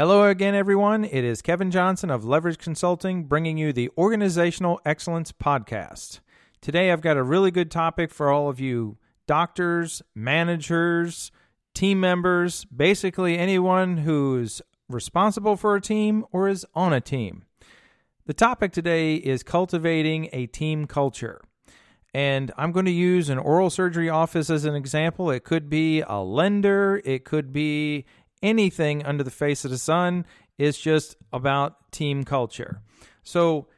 Hello again, everyone. It is Kevin Johnson of Leverage Consulting bringing you the Organizational Excellence Podcast. Today, I've got a really good topic for all of you doctors, managers, team members, basically anyone who's responsible for a team or is on a team. The topic today is cultivating a team culture. And I'm going to use an oral surgery office as an example. It could be a lender, it could be anything under the face of the sun. It's just about team culture. So,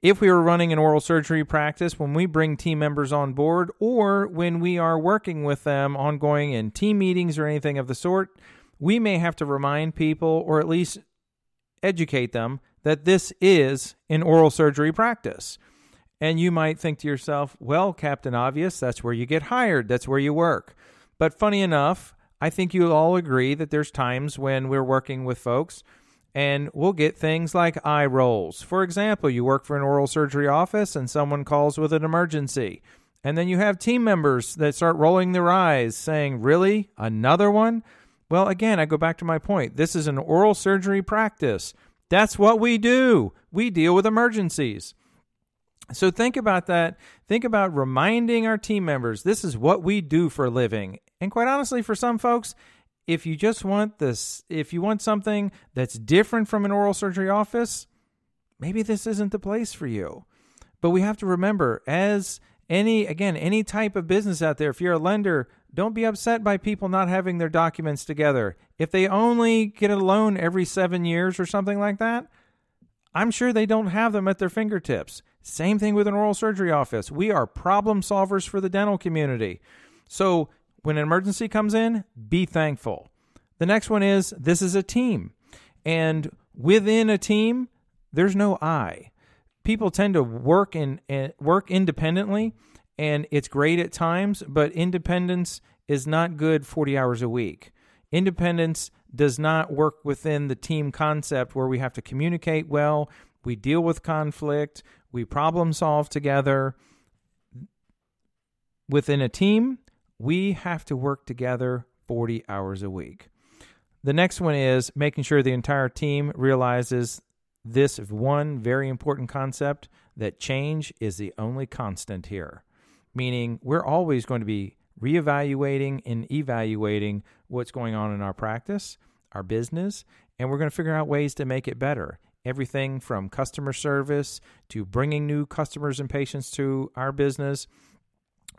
if we are running an oral surgery practice, when we bring team members on board, or when we are working with them ongoing in team meetings or anything of the sort, we may have to remind people or at least educate them that this is an oral surgery practice. And you might think to yourself, well, Captain Obvious, that's where you get hired, that's where you work. But funny enough, I think you'll all agree that there's times when we're working with folks and we'll get things like eye rolls. For example, you work for an oral surgery office and someone calls with an emergency. And then you have team members that start rolling their eyes, saying, Really? Another one? Well, again, I go back to my point. This is an oral surgery practice. That's what we do. We deal with emergencies. So think about that. Think about reminding our team members this is what we do for a living. And quite honestly, for some folks, if you just want this, if you want something that's different from an oral surgery office, maybe this isn't the place for you. But we have to remember, as any, again, any type of business out there, if you're a lender, don't be upset by people not having their documents together. If they only get a loan every seven years or something like that, I'm sure they don't have them at their fingertips. Same thing with an oral surgery office. We are problem solvers for the dental community. So when an emergency comes in, be thankful. The next one is this is a team. And within a team, there's no I. People tend to work in eh, work independently and it's great at times, but independence is not good 40 hours a week. Independence does not work within the team concept where we have to communicate well, we deal with conflict, we problem solve together. Within a team, we have to work together 40 hours a week. The next one is making sure the entire team realizes this one very important concept that change is the only constant here meaning we're always going to be reevaluating and evaluating what's going on in our practice, our business, and we're going to figure out ways to make it better. Everything from customer service to bringing new customers and patients to our business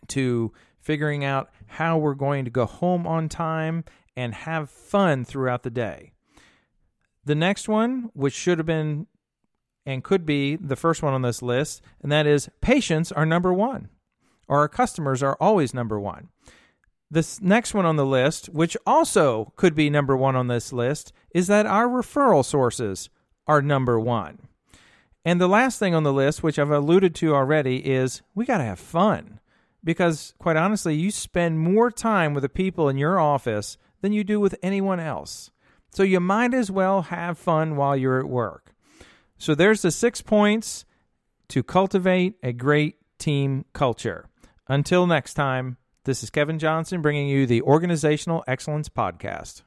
to figuring out how we're going to go home on time and have fun throughout the day. The next one, which should have been and could be the first one on this list, and that is patients are number one or our customers are always number one. This next one on the list, which also could be number one on this list, is that our referral sources are number one. And the last thing on the list, which I've alluded to already, is we got to have fun. Because, quite honestly, you spend more time with the people in your office than you do with anyone else. So you might as well have fun while you're at work. So there's the six points to cultivate a great team culture. Until next time, this is Kevin Johnson bringing you the Organizational Excellence Podcast.